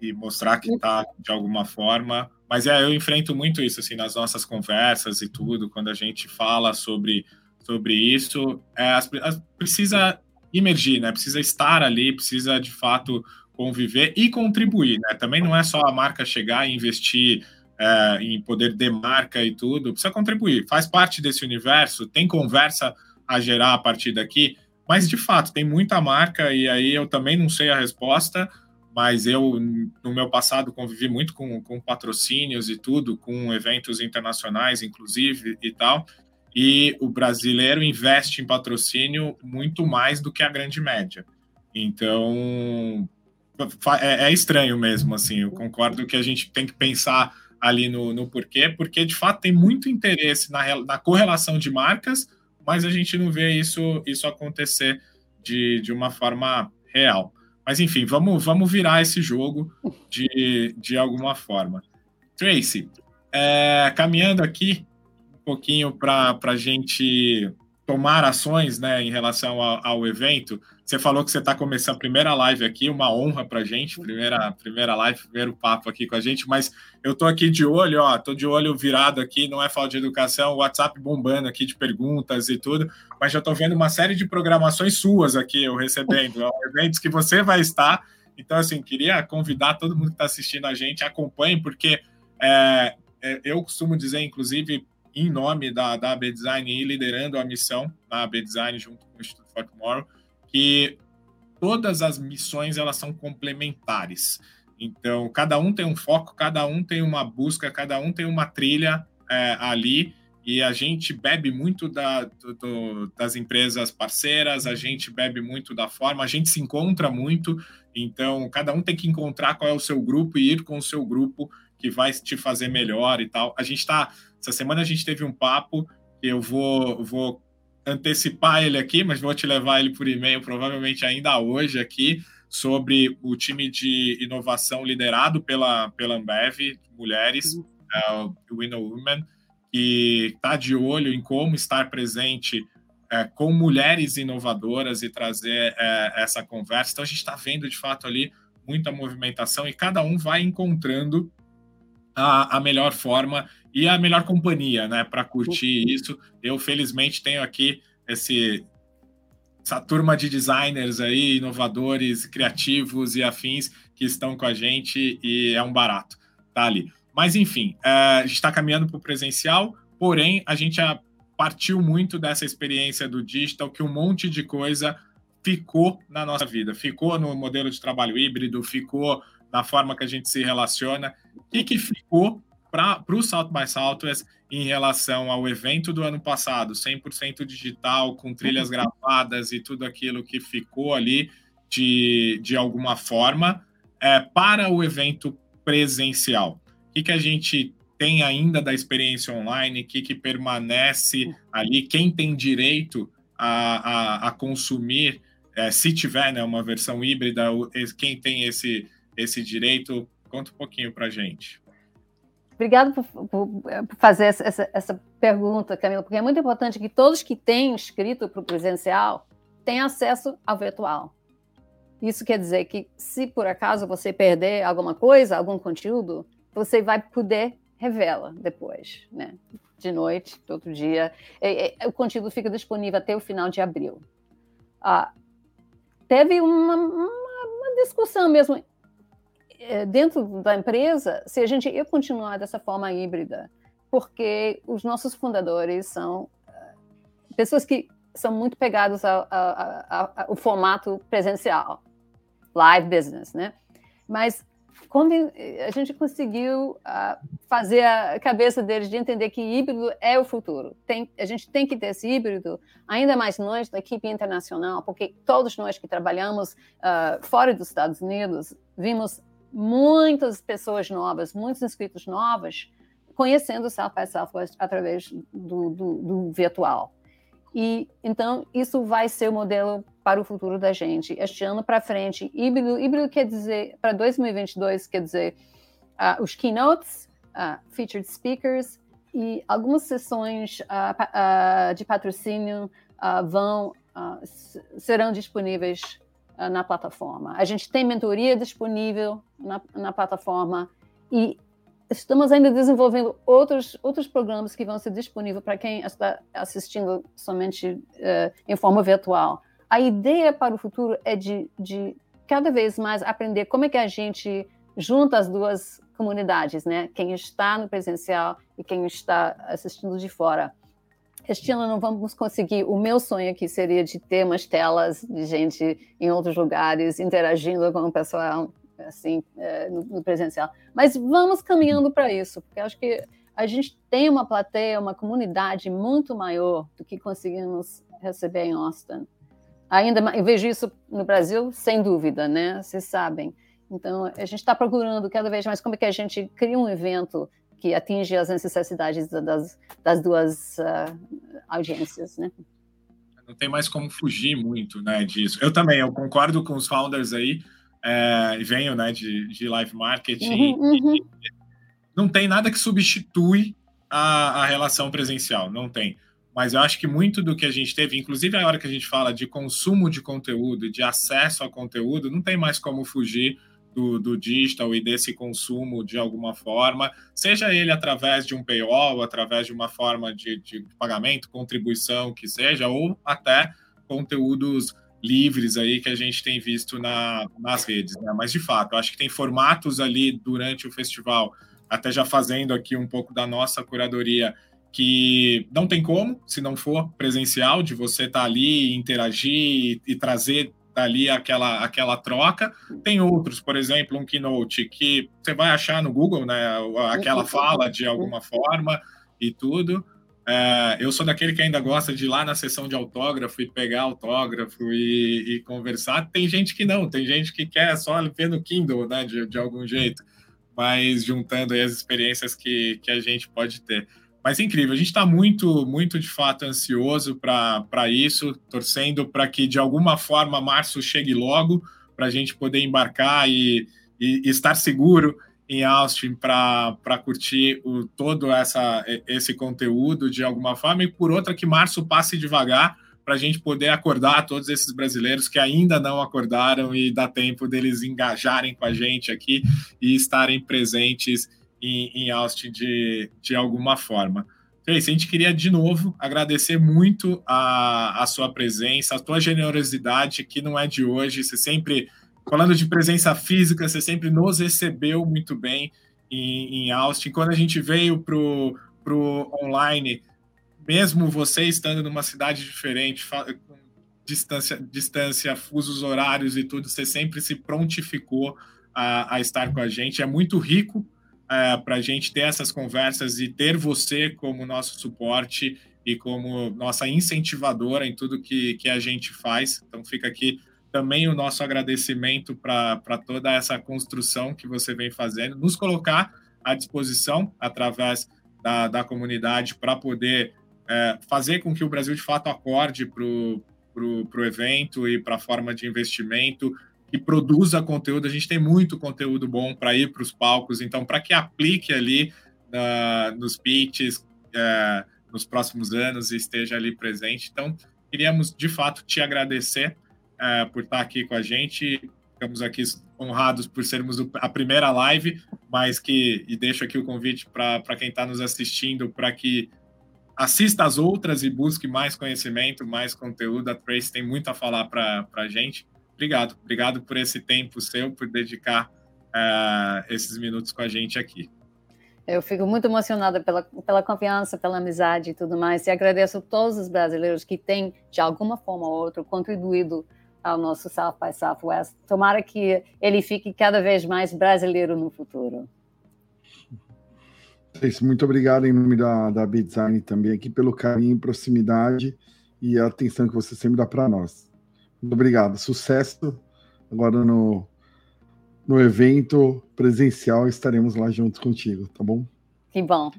e mostrar que está de alguma forma. Mas é, eu enfrento muito isso assim nas nossas conversas e tudo, quando a gente fala sobre, sobre isso, é, as, as, precisa emergir, né? Precisa estar ali, precisa de fato conviver e contribuir, né? Também não é só a marca chegar e investir é, em poder de marca e tudo, precisa contribuir, faz parte desse universo, tem conversa a gerar a partir daqui, mas de fato tem muita marca e aí eu também não sei a resposta, mas eu no meu passado convivi muito com, com patrocínios e tudo, com eventos internacionais, inclusive e tal, e o brasileiro investe em patrocínio muito mais do que a grande média. Então, é, é, estranho mesmo, assim, eu concordo que a gente tem que pensar ali no, no porquê, porque de fato tem muito interesse na, na correlação de marcas, mas a gente não vê isso, isso acontecer de, de uma forma real. Mas enfim, vamos, vamos virar esse jogo de, de alguma forma. Tracy, é, caminhando aqui pouquinho para a gente tomar ações né, em relação ao, ao evento. Você falou que você está começando a primeira live aqui, uma honra para a gente, primeira, primeira live, primeiro papo aqui com a gente, mas eu estou aqui de olho, ó, estou de olho virado aqui, não é falta de educação, WhatsApp bombando aqui de perguntas e tudo, mas já estou vendo uma série de programações suas aqui, eu recebendo, eventos que você vai estar, Então, assim, queria convidar todo mundo que está assistindo a gente, acompanhe, porque é, é, eu costumo dizer, inclusive, em nome da, da AB Design e liderando a missão da AB Design junto com o Instituto for Tomorrow, que todas as missões elas são complementares. Então, cada um tem um foco, cada um tem uma busca, cada um tem uma trilha é, ali, e a gente bebe muito da, do, das empresas parceiras, a gente bebe muito da forma, a gente se encontra muito, então cada um tem que encontrar qual é o seu grupo e ir com o seu grupo que vai te fazer melhor e tal. A gente está. Essa semana a gente teve um papo que eu vou, vou antecipar ele aqui, mas vou te levar ele por e-mail, provavelmente ainda hoje aqui, sobre o time de inovação liderado pela, pela Ambev, mulheres, uhum. o Winnow Women, que está de olho em como estar presente é, com mulheres inovadoras e trazer é, essa conversa. Então, a gente está vendo, de fato, ali muita movimentação e cada um vai encontrando a, a melhor forma e a melhor companhia, né, para curtir uhum. isso. Eu, felizmente, tenho aqui esse, essa turma de designers aí, inovadores, criativos e afins que estão com a gente e é um barato, tá ali. Mas, enfim, é, a gente está caminhando para o presencial, porém, a gente já partiu muito dessa experiência do digital, que um monte de coisa ficou na nossa vida, ficou no modelo de trabalho híbrido, ficou na forma que a gente se relaciona, e que ficou para o South by Southwest em relação ao evento do ano passado, 100% digital, com trilhas uhum. gravadas e tudo aquilo que ficou ali de, de alguma forma, é, para o evento presencial. O que, que a gente tem ainda da experiência online, o que, que permanece ali, quem tem direito a, a, a consumir, é, se tiver né, uma versão híbrida, quem tem esse, esse direito, conta um pouquinho para a gente. Obrigado por, por, por fazer essa, essa, essa, pergunta, Camila, porque é muito importante que todos que têm inscrito para o presencial tenham acesso ao virtual. Isso quer dizer que, se por acaso você perder alguma coisa, algum conteúdo, você vai poder revela depois, né? De noite, todo dia. E, e, o conteúdo fica disponível até o final de abril. Ah, teve uma, uma, uma discussão mesmo é, dentro da empresa se a gente ia continuar dessa forma híbrida, porque os nossos fundadores são ah, pessoas que são muito pegadas ao, ao, ao, ao formato presencial, live business, né? Mas quando a gente conseguiu fazer a cabeça deles de entender que híbrido é o futuro. Tem, a gente tem que ter esse híbrido, ainda mais nós da equipe internacional, porque todos nós que trabalhamos uh, fora dos Estados Unidos vimos muitas pessoas novas, muitos inscritos novos, conhecendo o South by Southwest através do, do, do virtual. E então isso vai ser o modelo para o futuro da gente. Este ano para frente, híbrido, híbrido quer dizer para 2022 quer dizer uh, os keynotes, uh, featured speakers e algumas sessões uh, de patrocínio vão serão disponíveis na plataforma. A gente tem mentoria disponível na, na plataforma e estamos ainda desenvolvendo outros, outros programas que vão ser disponíveis para quem está assistindo somente uh, em forma virtual. A ideia para o futuro é de, de cada vez mais aprender como é que a gente junta as duas comunidades, né? Quem está no presencial e quem está assistindo de fora. Ano não vamos conseguir. O meu sonho aqui seria de ter umas telas de gente em outros lugares interagindo com o pessoal assim, é, no, presencial. Mas vamos caminhando para isso, porque acho que a gente tem uma plateia, uma comunidade muito maior do que conseguimos receber em Austin. Ainda eu vejo isso no Brasil, sem dúvida, né? Vocês sabem. Então, a gente está procurando cada vez mais como é que a gente cria um evento que atinge as necessidades das, das duas uh, audiências, né? Não tem mais como fugir muito, né, disso. Eu também, eu concordo com os founders aí é, venho né, de, de live marketing. Uhum, uhum. Não tem nada que substitui a, a relação presencial, não tem. Mas eu acho que muito do que a gente teve, inclusive a hora que a gente fala de consumo de conteúdo, de acesso a conteúdo, não tem mais como fugir do, do, digital e desse consumo de alguma forma, seja ele através de um paywall, através de uma forma de, de pagamento, contribuição que seja, ou até conteúdos livres aí que a gente tem visto na, nas redes, né? Mas de fato, acho que tem formatos ali durante o festival, até já fazendo aqui um pouco da nossa curadoria, que não tem como, se não for presencial, de você estar tá ali, interagir e, e trazer dali aquela, aquela troca. Tem outros, por exemplo, um keynote que você vai achar no Google, né? Aquela fala de alguma forma e tudo. É, eu sou daquele que ainda gosta de ir lá na sessão de autógrafo e pegar autógrafo e, e, conversar. Tem gente que não, tem gente que quer só ver no Kindle, né, de, de algum jeito, mas juntando as experiências que, que a gente pode ter. Mas é incrível, a gente está muito, muito de fato ansioso para isso, torcendo para que de alguma forma março chegue logo, para a gente poder embarcar e, e, estar seguro em Austin para curtir o, todo essa, esse conteúdo de alguma forma, e por outra que março passe devagar para a gente poder acordar todos esses brasileiros que ainda não acordaram e dá tempo deles engajarem com a gente aqui e estarem presentes em, em Austin de, de alguma forma. Tracy, a gente queria de novo agradecer muito a, a sua presença, a tua generosidade, que não é de hoje, você sempre falando de presença física, você sempre nos recebeu muito bem em, em Austin. Quando a gente veio para o online, mesmo você estando numa cidade diferente, com distância, distância, fusos horários e tudo, você sempre se prontificou a, a estar com a gente. É muito rico é, para a gente ter essas conversas e ter você como nosso suporte e como nossa incentivadora em tudo que, que a gente faz. Então, fica aqui também o nosso agradecimento para toda essa construção que você vem fazendo, nos colocar à disposição através da, da comunidade para poder é, fazer com que o Brasil de fato acorde para o evento e para a forma de investimento e produza conteúdo. A gente tem muito conteúdo bom para ir para os palcos, então, para que aplique ali uh, nos pitches uh, nos próximos anos e esteja ali presente. Então, queríamos de fato te agradecer é, por estar aqui com a gente. Ficamos aqui honrados por sermos a primeira live, mas que e deixo aqui o convite para quem está nos assistindo para que assista as outras e busque mais conhecimento, mais conteúdo. A Trace tem muito a falar para a gente. Obrigado, obrigado por esse tempo seu, por dedicar uh, esses minutos com a gente aqui. Eu fico muito emocionada pela, pela confiança, pela amizade e tudo mais, e agradeço a todos os brasileiros que têm, de alguma forma ou outra, contribuído ao nosso South by Southwest. Tomara que ele fique cada vez mais brasileiro no futuro. Muito obrigado em nome da, da B-Design também aqui pelo carinho, proximidade e a atenção que você sempre dá para nós. Muito obrigado. Sucesso agora no, no evento presencial. Estaremos lá juntos contigo, tá bom? Que bom.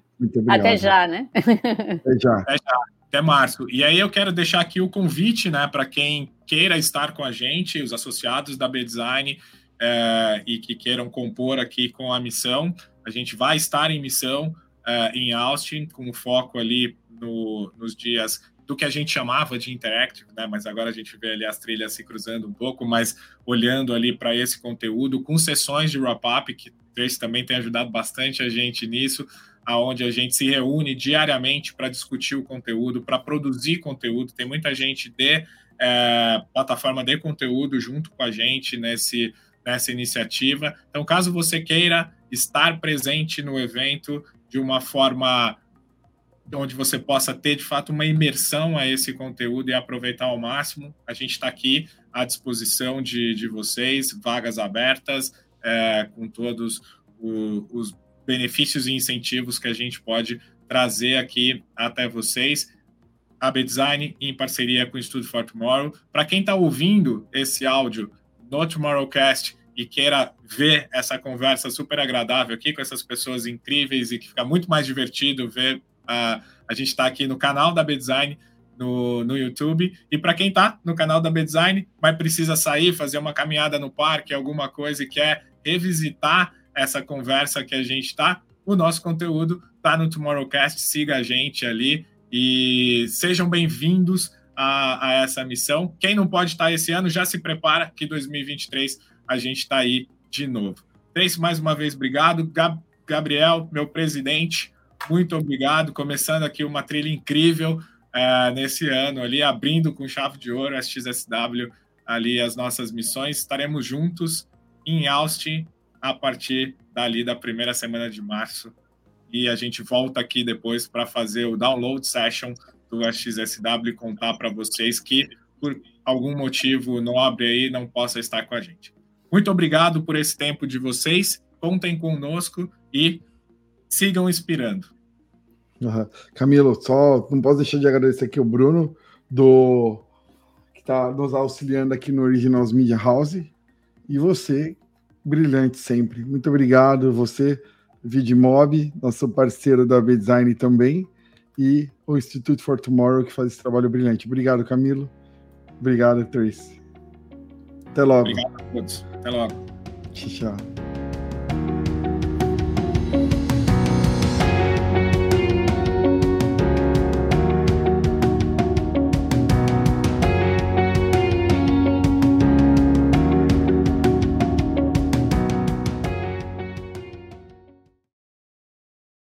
Até já, né? Até já. Até já até março. E aí eu quero deixar aqui o convite, né, para quem queira estar com a gente, os associados da B-Design é, e que queiram compor aqui com a missão. A gente vai estar em missão é, em Austin, com foco ali no, nos dias do que a gente chamava de interactive, né? Mas agora a gente vê ali as trilhas se cruzando um pouco, mas olhando ali para esse conteúdo, com sessões de wrap-up, que Trace também tem ajudado bastante a gente nisso, aonde a gente se reúne diariamente para discutir o conteúdo, para produzir conteúdo. Tem muita gente de é, plataforma de conteúdo junto com a gente nesse, nessa iniciativa. Então, caso você queira estar presente no evento de uma forma onde você possa ter de fato uma imersão a esse conteúdo e aproveitar ao máximo, a gente está aqui à disposição de, de vocês, vagas abertas, é, com todos os benefícios e incentivos que a gente pode trazer aqui até vocês. A B-Design, em parceria com o Studio for Tomorrow. Para quem está ouvindo esse áudio no Tomorrowcast e queira ver essa conversa super agradável aqui com essas pessoas incríveis e que fica muito mais divertido ver uh, a gente está aqui no canal da B-Design no, no YouTube. E para quem está no canal da B-Design, mas precisa sair, fazer uma caminhada no parque, alguma coisa e quer revisitar essa conversa que a gente está, o nosso conteúdo está no Tomorrowcast. Siga a gente ali e sejam bem-vindos a, a, essa missão. Quem não pode estar esse ano, já se prepara que 2023 a gente está aí de novo. Trace, mais uma vez, obrigado. Gab Gabriel, meu presidente, muito obrigado. Começando aqui uma trilha incrível é, nesse ano ali, abrindo com chave de ouro a XSW ali as nossas missões. Estaremos juntos em Austin a partir dali da primeira semana de março. E a gente volta aqui depois para fazer o download session do XSW e contar para vocês que, por algum motivo nobre aí, não possa estar com a gente. Muito obrigado por esse tempo de vocês. Contem conosco e sigam inspirando. Uhum. Camilo, só não posso deixar de agradecer aqui o Bruno, do que está nos auxiliando aqui no Originals Media House. E você, brilhante sempre. Muito obrigado, você, Vidmob, nosso parceiro da B-Design também, e o Institute for Tomorrow, que faz esse trabalho brilhante. Obrigado, Camilo. Obrigado, Trace. Até logo. Obrigado a todos. Até logo. Tchau.